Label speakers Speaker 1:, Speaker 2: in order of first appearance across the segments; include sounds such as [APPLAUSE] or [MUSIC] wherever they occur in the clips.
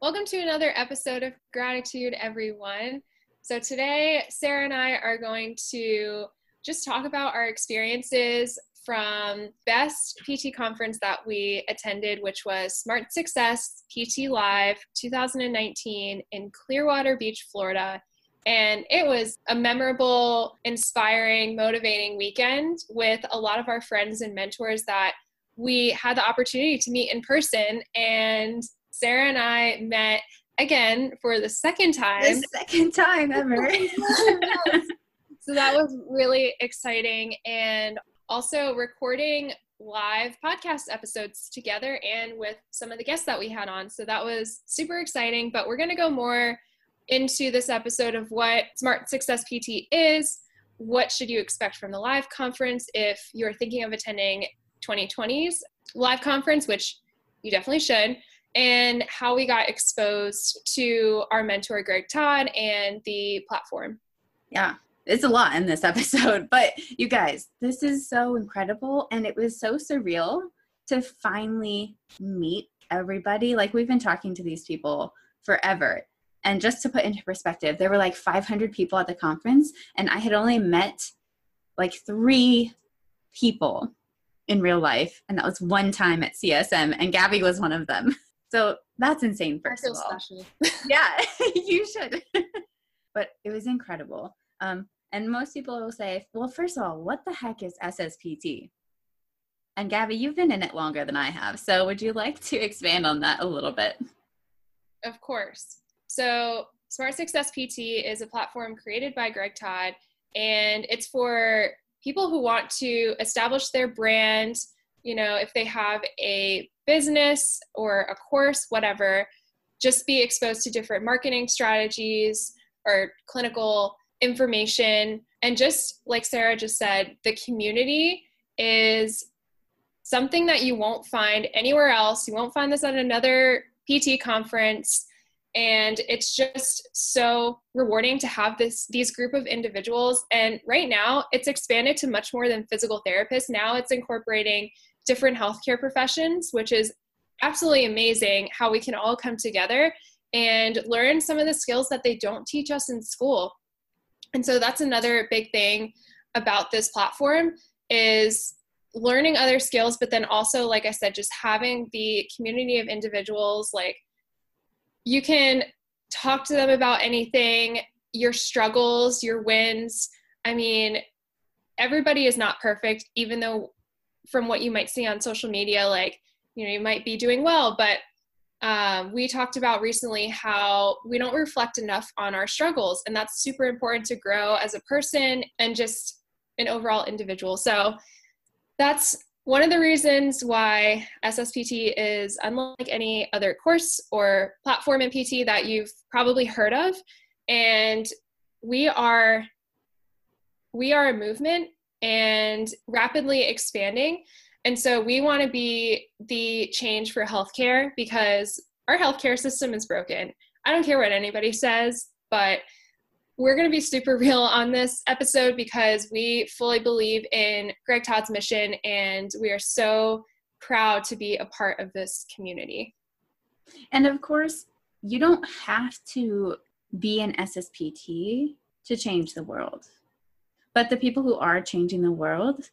Speaker 1: Welcome to another episode of Gradtitude, everyone. So, today, Sarah and I are going to just talk about our experiences from best PT conference that we attended, which was Smart Success PT Live 2019 in Clearwater Beach, Florida. And it was a memorable, inspiring, motivating weekend with a lot of our friends and mentors that we had the opportunity to meet in person. And Sarah and I met again for the second time.
Speaker 2: The second time [LAUGHS] ever. [LAUGHS]
Speaker 1: so that was really exciting. And also recording live podcast episodes together and with some of the guests that we had on. So that was super exciting. But we're going to go more into this episode of what Smart Success PT is. What should you expect from the live conference if you're thinking of attending 2020's live conference, which you definitely should, and how we got exposed to our mentor, Greg Todd, and the platform.
Speaker 2: Yeah, it's a lot in this [LAUGHS] episode, but you guys, this is so incredible. And it was so surreal to finally meet everybody. Like, we've been talking to these people forever. And just to put into perspective, there were like 500 people at the conference, and I had only met like three people in real life. And that was one time at CSM, and Gabby was one of them. [LAUGHS] So that's insane, first of all. [LAUGHS] Yeah, [LAUGHS] you should. [LAUGHS] but it was incredible. Um, and most people will say, well, first of all, what the heck is SSPT? And Gabby, you've been in it longer than I have. So would you like to expand on that a little bit?
Speaker 1: Of course. So Smart Success PT is a platform created by Greg Todd, and it's for people who want to establish their brand. You know, if they have a business or a course, whatever, just be exposed to different marketing strategies or clinical information. And just like Sarah just said, the community is something that you won't find anywhere else. You won't find this at another PT conference. And it's just so rewarding to have this these group of individuals. And right now, it's expanded to much more than physical therapists. Now it's incorporating different healthcare professions, which is absolutely amazing how we can all come together and learn some of the skills that they don't teach us in school. And so that's another big thing about this platform is learning other skills but then also like I said just having the community of individuals like you can talk to them about anything, your struggles, your wins. I mean, everybody is not perfect even though from what you might see on social media like you know you might be doing well but um, we talked about recently how we don't reflect enough on our struggles and that's super important to grow as a person and just an overall individual. So that's one of the reasons why sspt is unlike any other course or platform in pt that you've probably heard of. And we are we are a movement and rapidly expanding and so we want to be the change for healthcare because our healthcare system is broken. I don't care what anybody says, but we're going to be super [LAUGHS] real on this episode because we fully believe in Greg Todd's mission and we are so proud to be a part of this community.
Speaker 2: And of course, you don't have to be an SSPT to change the world. But the people who are changing the world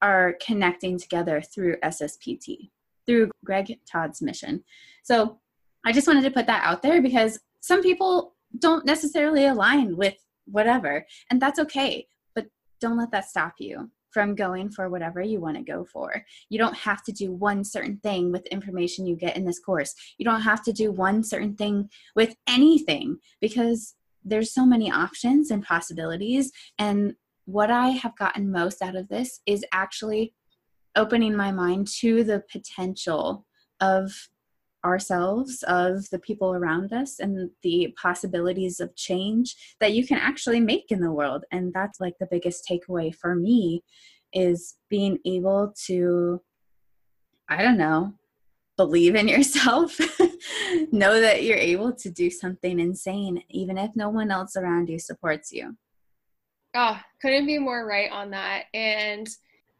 Speaker 2: are connecting together through SSPT, through Greg Todd's mission. So I just wanted to put that out there because some people don't necessarily align with whatever. And that's okay. But don't let that stop you from going for whatever you want to go for. You don't have to do one certain thing with information you get in this course. You don't have to do one certain thing with anything because there's so many options and possibilities. And what I have gotten most out of this is actually opening my mind to the potential of ourselves, of the people around us, and the possibilities of change that you can actually make in the world. And that's like the biggest takeaway for me is being able to, I don't know, believe in [LAUGHS] yourself, [LAUGHS] know that you're able to do something insane, even if no one else around you supports you.
Speaker 1: Oh, couldn't be more right on that. And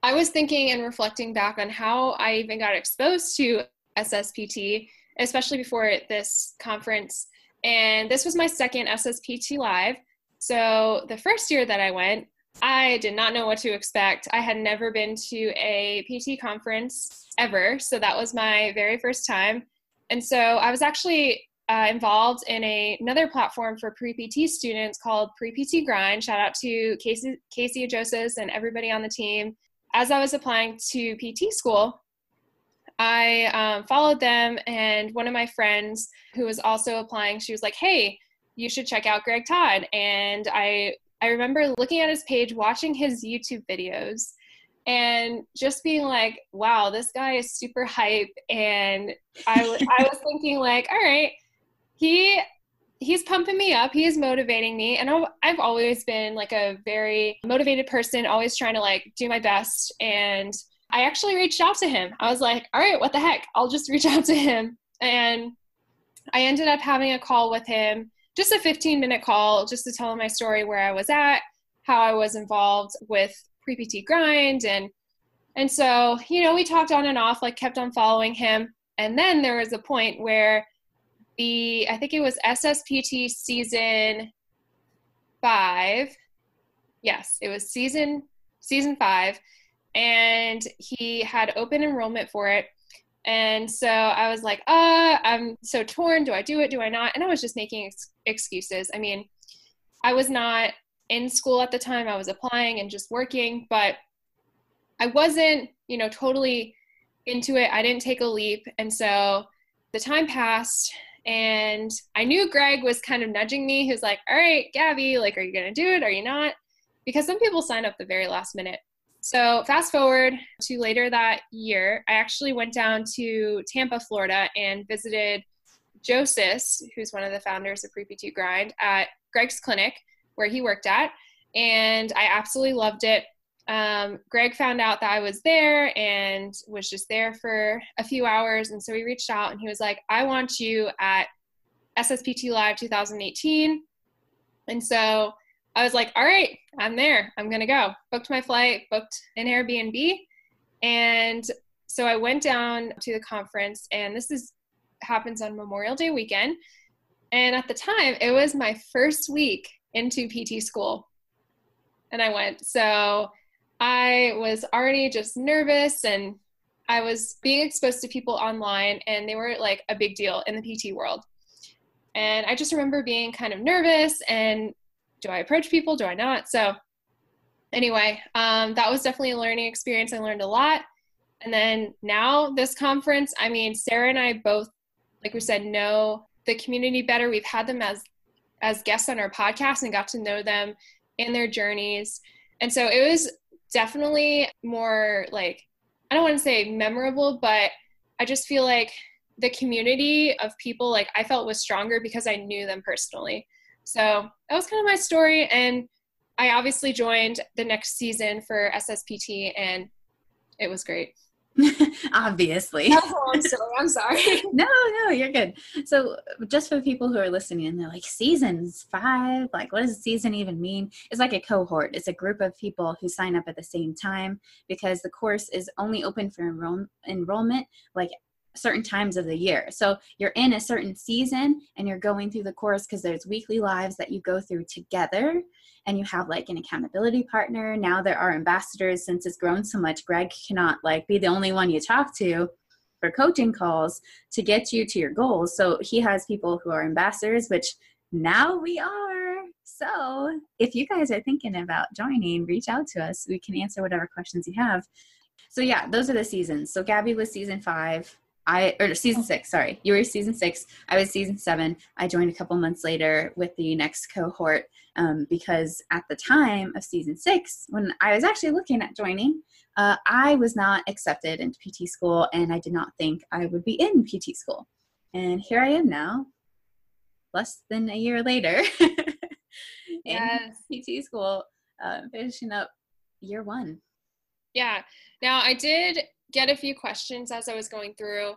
Speaker 1: I was thinking and reflecting back on how I even got exposed to SSPT, especially before this conference. And this was my second SSPT Live. So the first year that I went, I did not know what to expect. I had never been to a PT conference ever. So that was my very first time. And so I was actually uh, involved in a, another platform for pre PT students called Pre PT Grind. Shout out to Casey, Casey Joseph and everybody on the team. As I was applying to PT school, I um, followed them, and one of my friends who was also applying, she was like, "Hey, you should check out Greg Todd." And I I remember looking at his page, watching his YouTube videos, and just being like, "Wow, this guy is super hype." And I I was [LAUGHS] thinking like, "All right, he." He's pumping me up. He is motivating me. And I've always been like a very motivated person, always trying to like do my best. And I actually reached out to him. I was like, all right, what the heck? I'll just [LAUGHS] reach out to him. And I ended up having a call with him, just a 15 minute call, just to tell him my story, where I was at, how I was involved with pre PT grind. And, and so, you know, we talked on and off, like kept on following him. And then there was a point where the, I think it was SSPT season five. Yes, it was season, season five and he had open enrollment for it. And so I was like, uh, I'm so torn. Do I do it? Do I not? And I was just making ex- excuses. I mean, I was not in school at the time. I was applying and just working, but I wasn't, you know, totally into it. I didn't take a leap. And so the time passed and I knew Greg was kind of nudging me. He was like, all right, Gabby, like, are you going to do it? Are you not? Because some people sign up the very last minute. So, fast forward to later that year, I actually went down to Tampa, Florida, and visited Joseph, who's one of the founders of Pre-PT Grind, at Greg's clinic where he worked at. And I absolutely loved it. Um, Greg found out that I was there and was just there for a few hours. And so he reached out and he was like, I want you at SSPT Live 2018. And so I was like, all right, I'm there. I'm going to go. Booked my flight, booked an Airbnb. And so I went down to the conference, and this is happens on Memorial Day weekend. And at the time, it was my first week into PT school. And I went. So I was already just nervous and I was being exposed to people online, and they were like a big deal in the PT world. And I just remember being kind of nervous and do I approach people? Do I not? So anyway, um, that was definitely a learning experience. I learned a lot. And then now this conference, I mean, Sarah and I both, like we said, know the community better. We've had them as as guests on our podcast and got to know them in their journeys. And so it was definitely more like I don't want to say memorable, but I just feel like the community of people like I felt was stronger because I knew them personally. So that was kind of my story. And I obviously joined the next season for SSPT and it was great. [LAUGHS]
Speaker 2: obviously.
Speaker 1: Oh, I'm sorry. I'm sorry. [LAUGHS]
Speaker 2: no, no, you're good. So, just for people who are listening and they're like, seasons five, like, what does a season even mean? It's like a cohort, it's a group of people who sign up at the same time because the course is only open for enroll- enrollment like certain times of the year. So you're in a certain season and you're going through the course because there's weekly lives that you go through together and you have like an accountability partner. Now there are ambassadors since it's grown so much. Greg cannot like be the only one you talk to for coaching calls to get you to your goals. So he has people who are ambassadors, which now we are. So if you guys are thinking about joining, reach out to us. We can answer whatever questions you have. So yeah, those are the seasons. So Gabby was season five. I or season six, sorry. You were season six. I was season seven. I joined a couple months later with the next cohort um, because at the time of season six, when I was actually looking at joining, uh, I was not accepted into PT school, and I did not think I would be in PT school. And here I am now, less than a year later, [LAUGHS] in yes. PT school, uh, finishing up year one.
Speaker 1: Yeah. Now I did get a few questions as I was going through.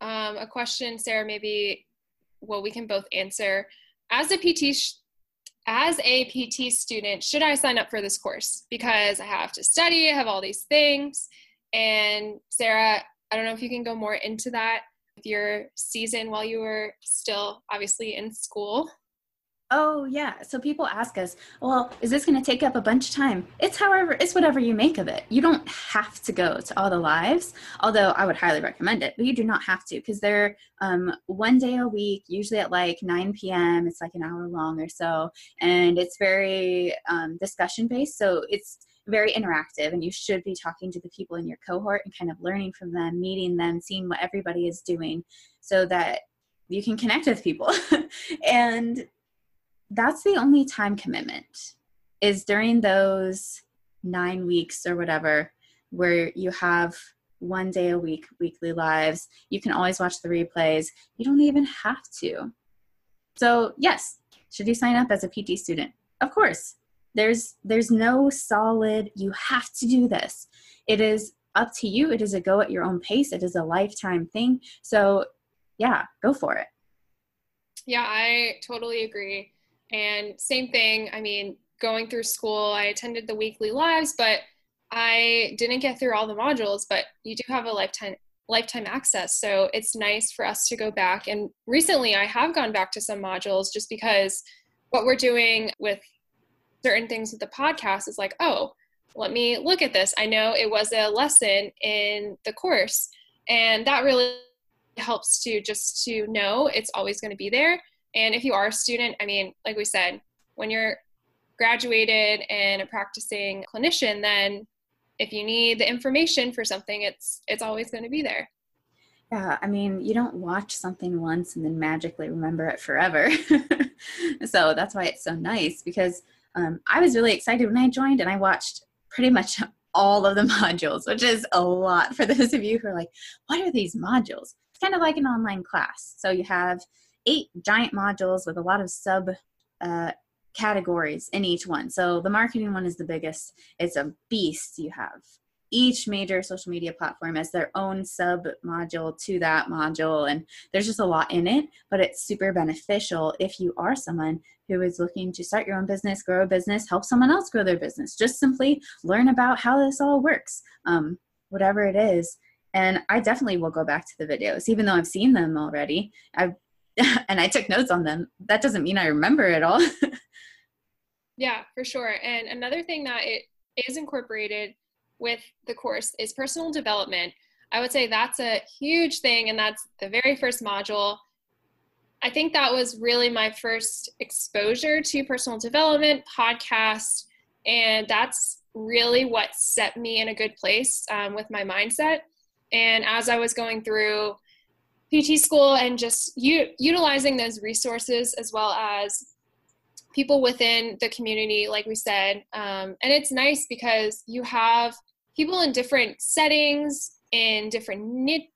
Speaker 1: Um, a question, Sarah, maybe well we can both answer. As a PT, sh- as a PT student, should I sign up for this course? Because I have to study, I have all these things. And Sarah, I don't know if you can go more into that with your season while you were still obviously in school.
Speaker 2: Oh yeah. So people ask us, well, is this going to take up a bunch of time? It's however, it's whatever you make of it. You don't have to go to all the lives, although I would highly recommend it, but you do not have to because they're um, one day a week, usually at like 9 p.m. It's like an hour long or so, and it's very um, discussion based. So it's very interactive, and you should be talking to the people in your cohort and kind of learning from them, meeting them, seeing what everybody is doing, so that you can connect with people [LAUGHS] and that's the only time commitment is during those nine weeks or whatever where you have one day a week weekly lives. You can always watch the replays. You don't even have to. So yes should you sign up as a pt student? Of course. There's there's no solid you have to do this. It is up to you. It is a go at your own pace. It is a lifetime thing. So yeah go for it.
Speaker 1: Yeah i totally agree and same thing, I mean, going through school, I attended the weekly lives, but I didn't get through all the modules, but you do have a lifetime lifetime access. So it's nice for us to go back. And recently I have gone back to some modules just because what we're doing with certain things with the podcast is like, oh, let me look at this. I know it was a lesson in the course. And that really helps to just to know it's always going to be there and if you are a student, I mean, like we said, when you're graduated and a practicing clinician, then if you need the information for something, it's it's always going to be there.
Speaker 2: Yeah, I mean, you don't watch something once and then magically remember it forever. [LAUGHS] so that's why it's so nice because um, I was really excited when I joined and I watched pretty much all of the [LAUGHS] modules, which is a lot for those of you who are like, what are these modules? It's kind of like an online class. So you have eight giant modules with a lot of sub uh, categories in each one. So the marketing one is the biggest. It's a beast. You have each major social media platform as their own sub module to that module and there's just a lot in it but it's super beneficial if you are someone who is looking to start your own business grow a business help someone else grow their business just simply learn about how this all works um, whatever it is and i definitely will go back to the videos even though i've seen them already i've [LAUGHS] and I took notes on them. That doesn't mean I remember it all. [LAUGHS]
Speaker 1: yeah, for sure. And another thing that it is incorporated with the course is personal development. I would say that's a huge thing, and that's the very first module. I think that was really my first exposure to personal development, podcast, and that's really what set me in a good place um, with my mindset. And as I was going through PT school and just u- utilizing those resources as well as people within the community, like we said. Um, and it's nice because you have people in different settings, in different ni-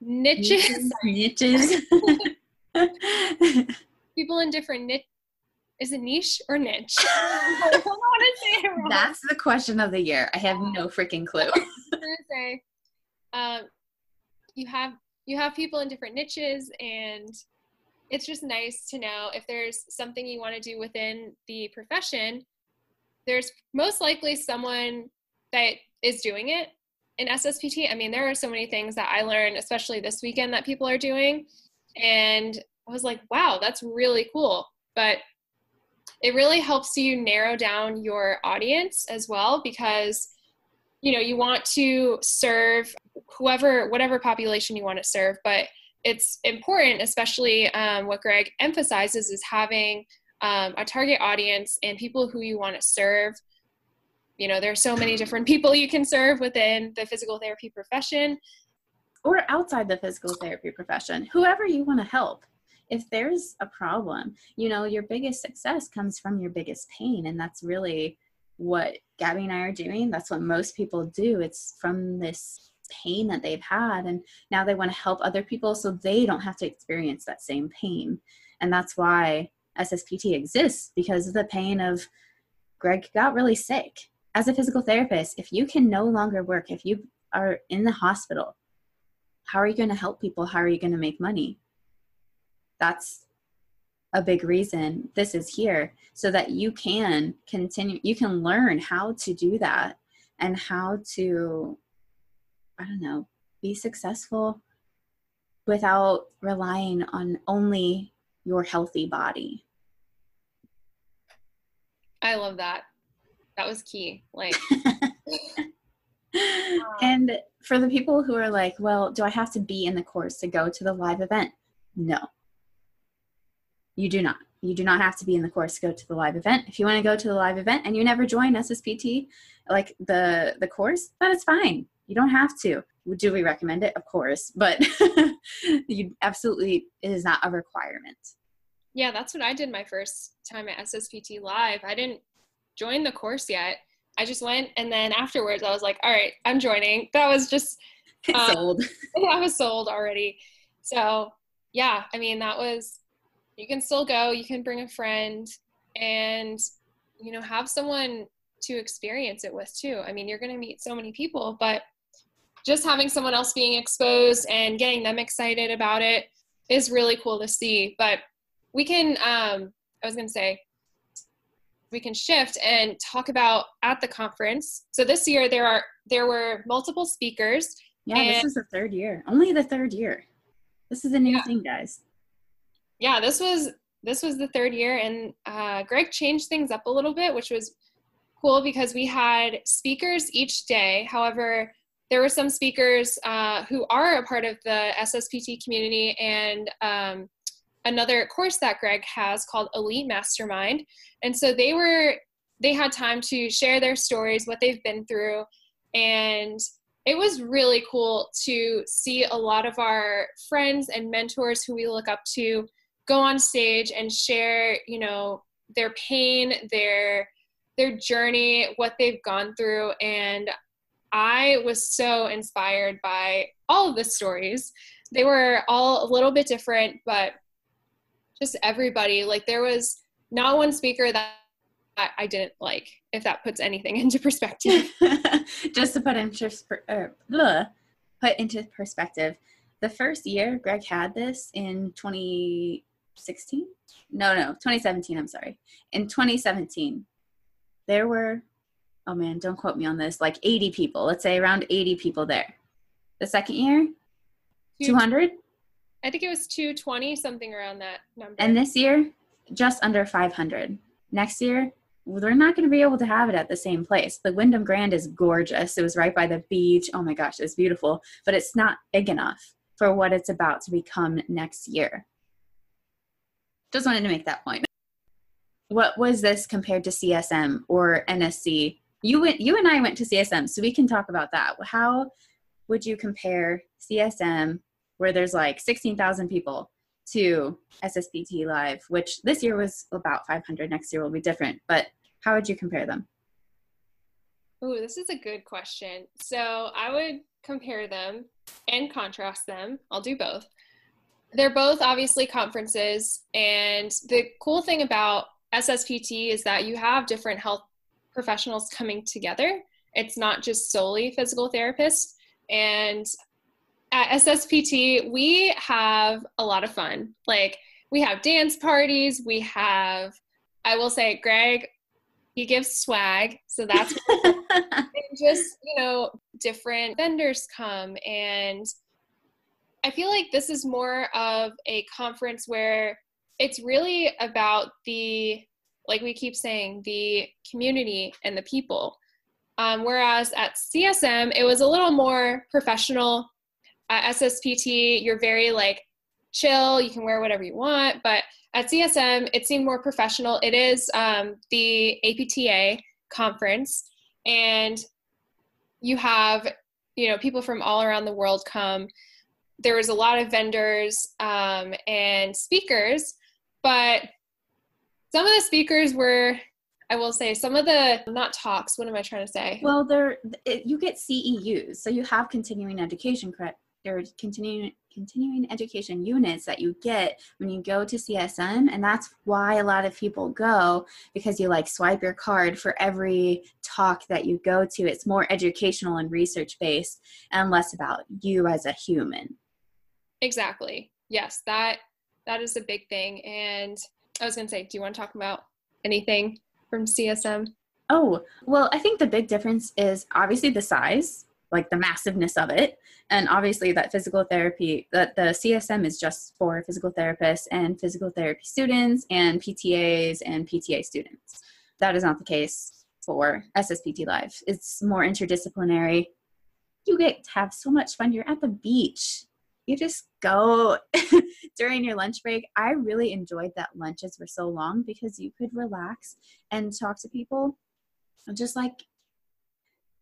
Speaker 1: niches. [LAUGHS] Niches. [LAUGHS] people in different niches. Is it niche or niche? [LAUGHS] I don't want
Speaker 2: to say it wrong. That's the question of the year. I have no freaking clue. I was gonna say,
Speaker 1: um, you have you have people in different niches and it's just nice to know if there's something you want to do within the profession there's most likely someone that is doing it in SSPT. I mean, there are so many things that I learned, especially this weekend, that people are doing. And I was like, wow, that's really cool. But it really helps you narrow down your audience as well because you know you want to serve whoever whatever population you want to serve but it's important, especially um, what Greg emphasizes is having um, a target audience and people who you want to serve. You know, there's so many different people you can serve within the physical therapy profession
Speaker 2: or outside the physical therapy profession, whoever you want to help. If there's a problem, you know, your biggest success comes from your biggest pain. And that's really what Gabby and I are doing. That's what most people do. It's from this pain that they've had. And now they want to help other people so they don't have to experience that same pain. And that's why SSPT exists because of the pain of Greg got really sick. As a physical therapist, if you can no longer work, if you are in the hospital, how are you going to help people? How are you going to make money? That's a big reason this is here so that you can continue, you can learn how to do that and how to, I don't know, be successful without relying on only your healthy body.
Speaker 1: I love that. That was key. Like, [LAUGHS] um,
Speaker 2: and for the people who are like, well, do I have to be in the course to go to the live event? No. You do not. You do not have to be in the course to go to the live event. If you want to go to the live event and you never join SSPT, like the the course, that is fine. You don't have to. Do we recommend it? Of course, but [LAUGHS] you absolutely it is not a requirement.
Speaker 1: Yeah, that's what I did my first time at SSPT live. I didn't join the course yet I just went and then afterwards I was like, all right, I'm joining. That was just [LAUGHS]
Speaker 2: um, sold. [LAUGHS]
Speaker 1: I was sold already. So yeah, I mean that was you can still go, you can bring a friend and you know have someone to experience it with too. I mean, you're going to meet so many people, but just having someone else being exposed and getting them excited about it is really cool to see. But we can um I was going to say we can shift and talk about at the conference. So this year there are there were multiple speakers.
Speaker 2: Yeah, this is the third year. Only the third year. This is a new yeah. thing, guys.
Speaker 1: Yeah, this was this was the third year, and uh, Greg changed things up a little bit, which was cool because we had speakers each day. However, there were some speakers uh, who are a part of the SSPT community and um, another course that Greg has called Elite Mastermind. And so they were they had time to share their stories, what they've been through, and it was really cool to see a lot of our friends and mentors who we look up to go on stage and share, you know, their pain, their their journey, what they've gone through and I was so inspired by all of the stories. They were all a little bit different, but just everybody. Like there was not one speaker that I didn't like, if that puts anything [LAUGHS] into perspective. [LAUGHS]
Speaker 2: just to put into er, put into perspective, the first year Greg had this in 2016. No, no, 2017. I'm sorry. In 2017, there were, oh man, don't quote me on this, like 80 people. Let's say around 80 people there. The second year, 200.
Speaker 1: I think it was 220, something around that number.
Speaker 2: And this year, just under 500. Next year, we're not going to be able to have it at the same place. The Wyndham Grand is gorgeous. It was right by the beach. Oh my gosh, it's beautiful, but it's not big enough for what it's about to become next year. Just wanted to make that point. What was this compared to CSM or NSC? You went, you and I went to CSM, so we can talk about that. How would you compare CSM where there's like 16,000 people to SSPT Live, which this year was about 500. Next year will be different. But how would you compare them?
Speaker 1: Oh, this is a good question. So I would compare them and contrast them. I'll do both. They're both obviously conferences. And the cool thing about SSPT is that you have different health professionals coming together. It's not just solely physical therapists. And at SSPT, we have a lot of fun. Like we have dance parties, we have I will say Greg he gives swag, so that's [LAUGHS] just, you know, different vendors come and I feel like this is more of a conference where it's really about the like we keep saying the community and the people um, whereas at csm it was a little more professional at SSPT, you're very like chill. You can wear whatever you want. But at CSM, it seemed more professional. It is um, the APTA conference, and you have you know people from all around the world come. There was a lot of vendors um, and speakers, but some of the speakers were I will say some of the not talks. What am I trying to say?
Speaker 2: Well, there you get CEUs, so you have continuing education credit or continuing continuing education units that you get when you go to CSM, and that's why a lot of people go because you like swipe your card for every talk that you go to it's more educational and research based and less about you as a human
Speaker 1: exactly yes that that is a big thing and I was going to say do you want to talk about anything from CSM?
Speaker 2: Oh, well, I think the big difference is obviously the size, like the massiveness of it. And obviously, that physical therapy, that the CSM is just for physical therapists and physical therapy students and PTAs and PTA students. That is not the case for SSPT Live. It's more interdisciplinary. You get to have so much fun. You're at the beach. You just go [LAUGHS] during your lunch break. I really enjoyed that lunches were so long because you could relax and talk to people and just like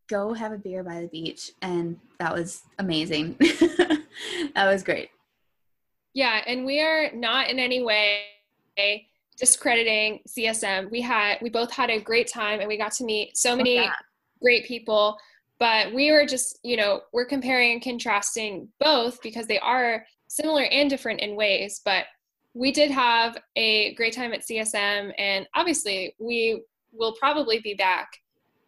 Speaker 2: go have a beer by the beach and that was amazing. [LAUGHS] That was great.
Speaker 1: Yeah and we are not in any way discrediting csm we had we both had a great time and we got to meet so many great people but we were just you know we're comparing and contrasting both because they are similar and different in ways but we did have a great time at csm and obviously we will probably be back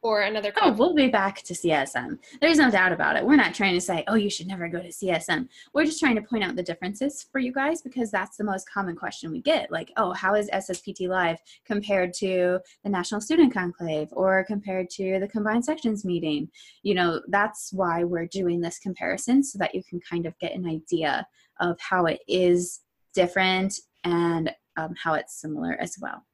Speaker 1: for another
Speaker 2: conference. Oh, we'll be back to CSM. There's no doubt about it. We're not trying to say, oh, you should never go to CSM. We're just trying to point out the differences for you guys because that's the most common question we get. Like, oh, how is SSPT Live compared to the National Student Conclave or compared to the Combined Sections meeting? You know, that's why we're doing this comparison so that you can kind of get an idea of how it is different and um, how it's similar as well.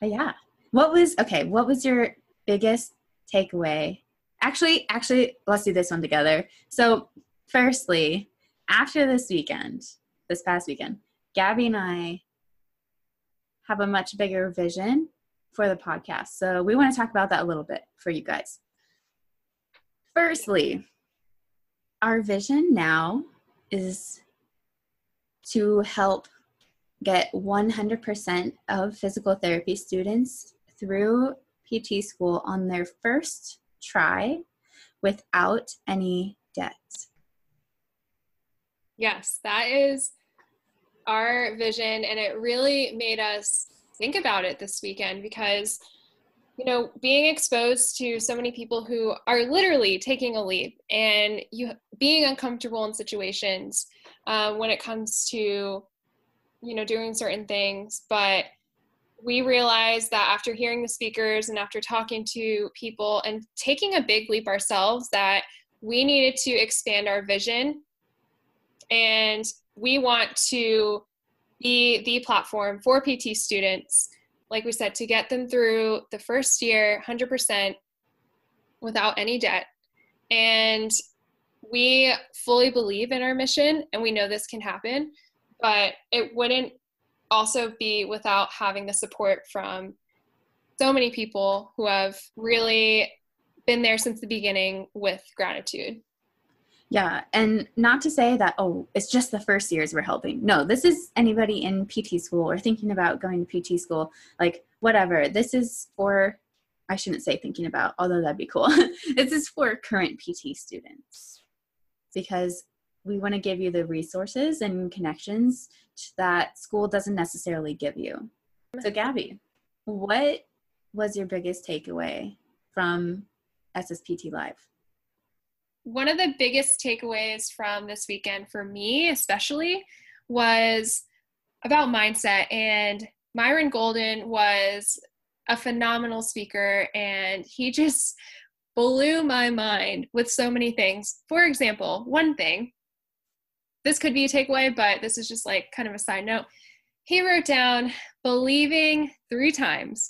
Speaker 2: But yeah. What was okay? What was your biggest takeaway. Actually actually let's do this one together. So firstly after this weekend this past weekend gabby and i have a much bigger vision for the podcast. So we want to talk about that a little bit for you guys. Firstly our vision now is to help get 100% of physical therapy students through PT school on their first try without any debt.
Speaker 1: Yes, that is our vision, and it really made us think about it this weekend because you know being exposed to so many people who are literally taking a leap and you being uncomfortable in situations uh, when it comes to you know doing certain things but we realized that after hearing the speakers and after talking to people and taking a big leap ourselves that we needed to expand our vision. And we want to be the platform for PT students like we said to get them through the first year 100% without any debt. And we fully believe in our mission and we know this can happen but it wouldn't also be without having the support from so many people who have really been there since the beginning with gratitude.
Speaker 2: Yeah, and not to say that, oh, it's just the first years we're helping. No, this is anybody in PT school or thinking about going to PT school, like whatever. This is for, I shouldn't say thinking about, although that'd be cool. [LAUGHS] this is for current PT students because we want to give you the resources and connections that school doesn't necessarily give you. So, Gabby, what was your biggest takeaway from SSPT Live?
Speaker 1: One of the biggest takeaways from this weekend for me, especially, was about mindset. And Myron Golden was a phenomenal speaker, and he just blew my mind with so many things. For example, one thing this could be a takeaway, but this is just like kind of a side note. He wrote down believing three times.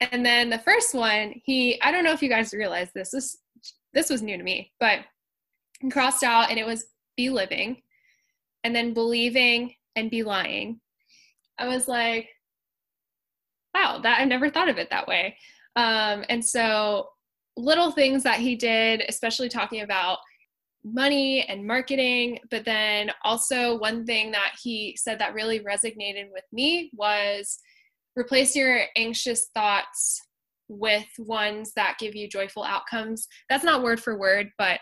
Speaker 1: And then the first one, he I don't know if you guys realize this. This this was new to me, but he crossed out and it was be living. and then believing and be lying. I was like, wow, that I never thought of it that way. Um, and so little things that he did, especially talking about money and marketing. But then also, one thing that he said that really resonated with me was replace your anxious thoughts with ones that give you joyful outcomes. That's not word for word, but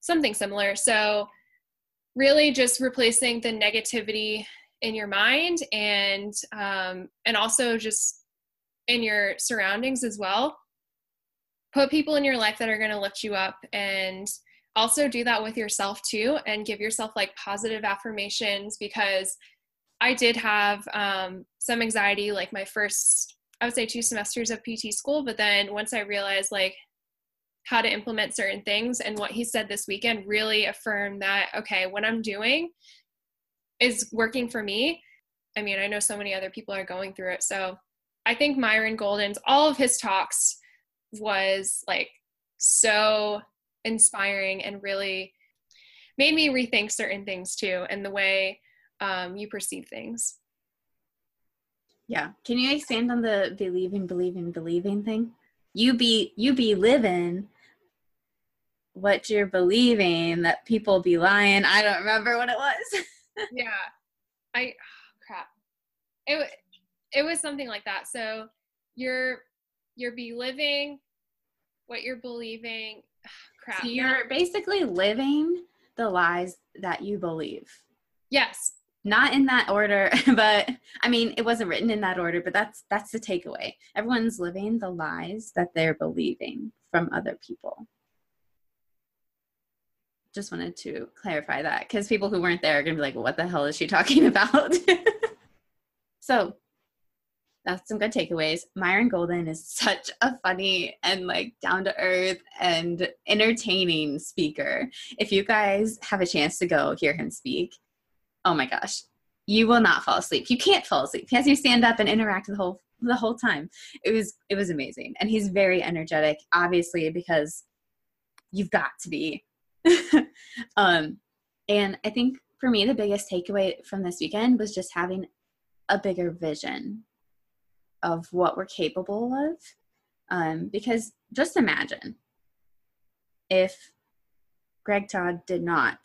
Speaker 1: something similar. So, really just replacing the negativity in your mind and um, and also just in your surroundings as well put people in your life that are going to lift you up and also do that with yourself too and give yourself like positive affirmations because i did have um, some anxiety like my first i would say two semesters of pt school but then once i realized like how to implement certain things and what he said this weekend really affirmed that okay what i'm doing is working for me. I mean i know so many other people are going through it. So i think myron golden's all of his talks was like so inspiring and really made me rethink certain things too and the way um, you perceive things.
Speaker 2: Yeah. Can you expand on the believing, believing, believing thing? You be you be living what you're believing that people be lying. I don't remember what it was. [LAUGHS]
Speaker 1: yeah. I oh, crap. It it was something like that. So you're you're be living what you're believing crap.
Speaker 2: So you're basically living the lies that you believe.
Speaker 1: Yes.
Speaker 2: Not in that order, [LAUGHS] but I mean it wasn't written in that order, but that's that's the takeaway. Everyone's living the lies that they're believing from other people. Just wanted to clarify that because people who weren't there are gonna be like, what the hell is she talking [LAUGHS] about? [LAUGHS] so that's some good takeaways. Myron Golden is [LAUGHS] such a funny and like down to earth and entertaining speaker. If you guys have a chance to go hear him speak, oh my gosh, you will not fall asleep. You can't fall asleep. He has you stand up and interact the whole the whole time. It was it was amazing. And he's very energetic, obviously, because you've got to be. [LAUGHS] um and I think for me the biggest takeaway from this weekend was just having a bigger vision of what we're capable of. Um, because just imagine if Greg Todd did not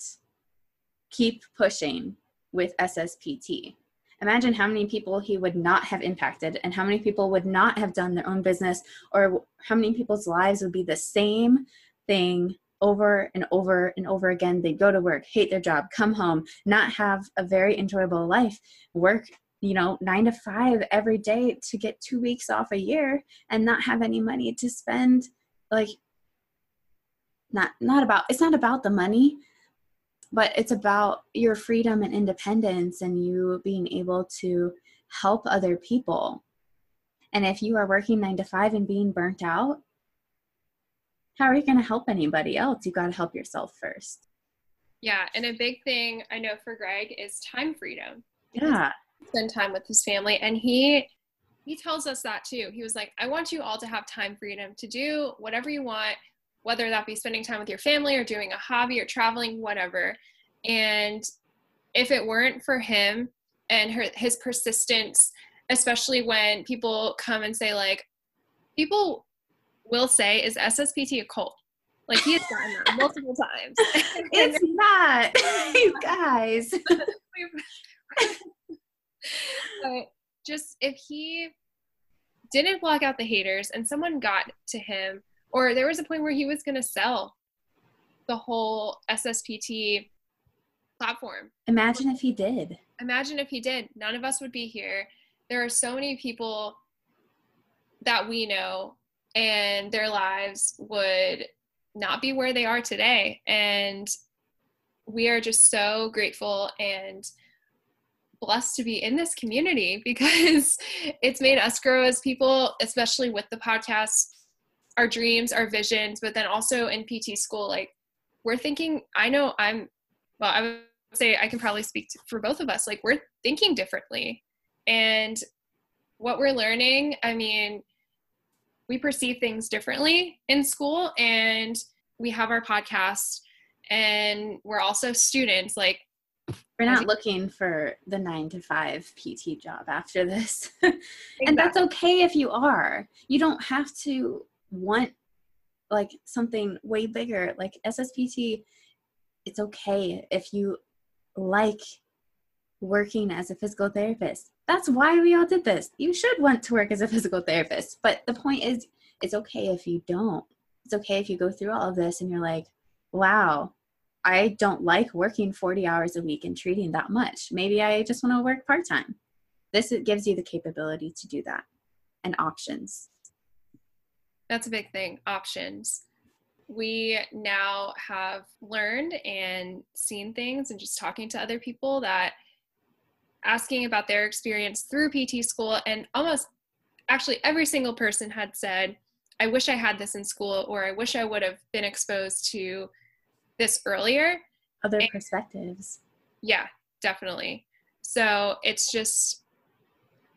Speaker 2: keep pushing with SSPT. Imagine how many people he would not have impacted and how many people would not have done their own business or how many people's lives would be the same thing over and over and over again. They'd go to work, hate their job, come home, not have a very enjoyable life, work you know, nine to five every day to get two weeks off a year and not have any money to spend. Like, not not about it's not about the money, but it's about your freedom and independence and you being able to help other people. And if you are working nine to five and being burnt out, how are you going to help anybody else? You got to help yourself first.
Speaker 1: Yeah, and a big thing I know for Greg is time freedom.
Speaker 2: Yeah
Speaker 1: spend time with his family. And he he tells us that too. He was like i want you all to have time freedom to do whatever you want whether that be spending time with your family or doing a hobby or traveling whatever. And if it weren't for him and her, his persistence especially when people come and say like people will say is sspt a cult? Like he has gotten that [LAUGHS] multiple times.
Speaker 2: It's [LAUGHS] not. [LAUGHS] You guys [LAUGHS]
Speaker 1: but just if he didn't block out the haters and someone got to him, or there was a point where he was going to sell the whole SSPT platform.
Speaker 2: Imagine if he did.
Speaker 1: Imagine if he did. None of us would be here. There are so many people that we know, and their lives would not be where they are today. And we are just so grateful and blessed to be in this community [LAUGHS] because it's made us grow as people, especially with the podcast, our dreams, our visions, but then also in PT school, like we're thinking, I know I'm, well, I would say I can probably speak to, for both of us, like we're thinking differently. And what we're learning, I mean, we perceive things differently in school and we have our podcast and we're also students like
Speaker 2: We're not looking for the nine to five PT job after this. [LAUGHS] and that's okay if you are. You don't have to want like something way bigger. Like SSPT, it's okay if you like working as a physical therapist. That's why we all did this. You should want to work as a physical therapist. But the point is, it's okay if you don't. It's okay if you go through all of this and you're like, wow, I don't like working 40 hours a week and treating that much. Maybe I just want to work part time. This gives you the capability to do that and options.
Speaker 1: That's a big thing options. We now have learned and seen things and just talking to other people that asking about their experience through PT school and almost actually every single person had said, I wish I had this in school or I wish I would have been exposed to this earlier.
Speaker 2: Other and, perspectives.
Speaker 1: Yeah, definitely. So it's just,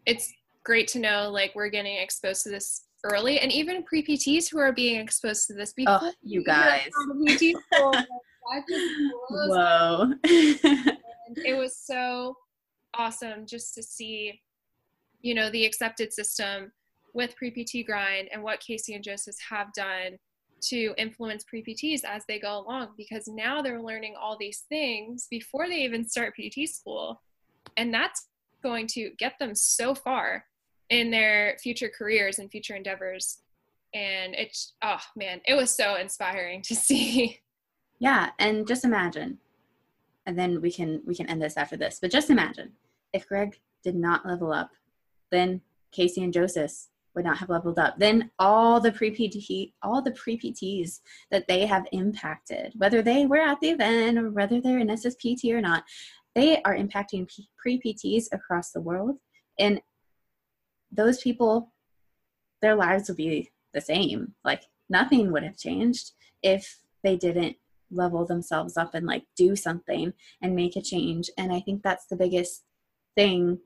Speaker 1: it's great to know like we're getting exposed to this early and even pre-PTs who are being exposed to this
Speaker 2: before oh, you guys. [LAUGHS]
Speaker 1: Whoa. [LAUGHS] it was so awesome just to see, you know, the accepted system with pre-PT grind and what Casey and Joseph have done to influence pre-PTs as they go along because now they're learning all these things before they even start PT school. And that's going to get them so far in their future careers and future endeavors. And it's, oh man, it was so inspiring to [LAUGHS] see.
Speaker 2: Yeah. And just imagine, and then we can, we can end this after this, but just imagine if Greg did not level up, then Casey and Joseph would not have leveled up. Then all the pre PT, all the pre PTs that they have impacted, whether they were at the event or whether they're in SSPT or not, they are impacting pre PTs across the world. And those people, their lives will be the same. Like nothing would have changed if they didn't level themselves up and like do something and make a change. And I think that's the biggest thing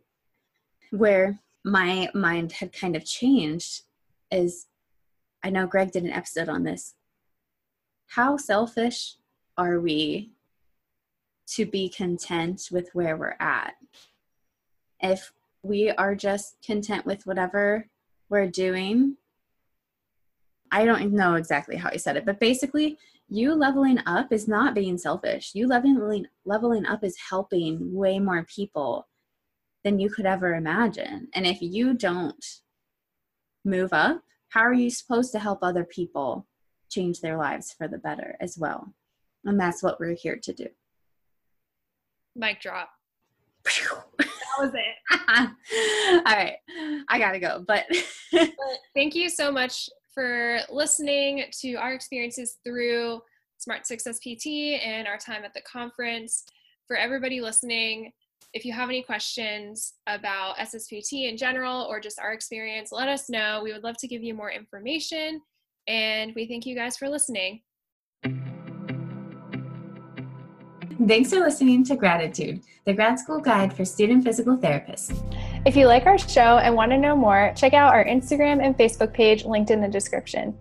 Speaker 2: where my mind had kind of changed is I know Greg did an episode on this. How selfish are we to be content with where we're at? If we are just content with whatever we're doing, I don't know exactly how he said it, but basically, you leveling up is not being selfish. You leveling leveling up is helping way more people than you could ever imagine. And if you don't move up, how are you supposed to help other people change their lives for the better as well? And that's what we're here to do.
Speaker 1: Mic drop. that was it. [LAUGHS]
Speaker 2: All right. I got to go. But, [LAUGHS]
Speaker 1: but thank you so much for listening to our experiences through Smart Success PT and our time at the conference. For everybody listening, if you have any questions about SSPT in general or just our experience, let us know. We would love to give you more information. And we thank you guys for listening.
Speaker 2: Thanks for listening to Gradtitude, the grad school guide for student physical therapists.
Speaker 1: If you like our show and want to know more, check out our Instagram and Facebook page linked in the description.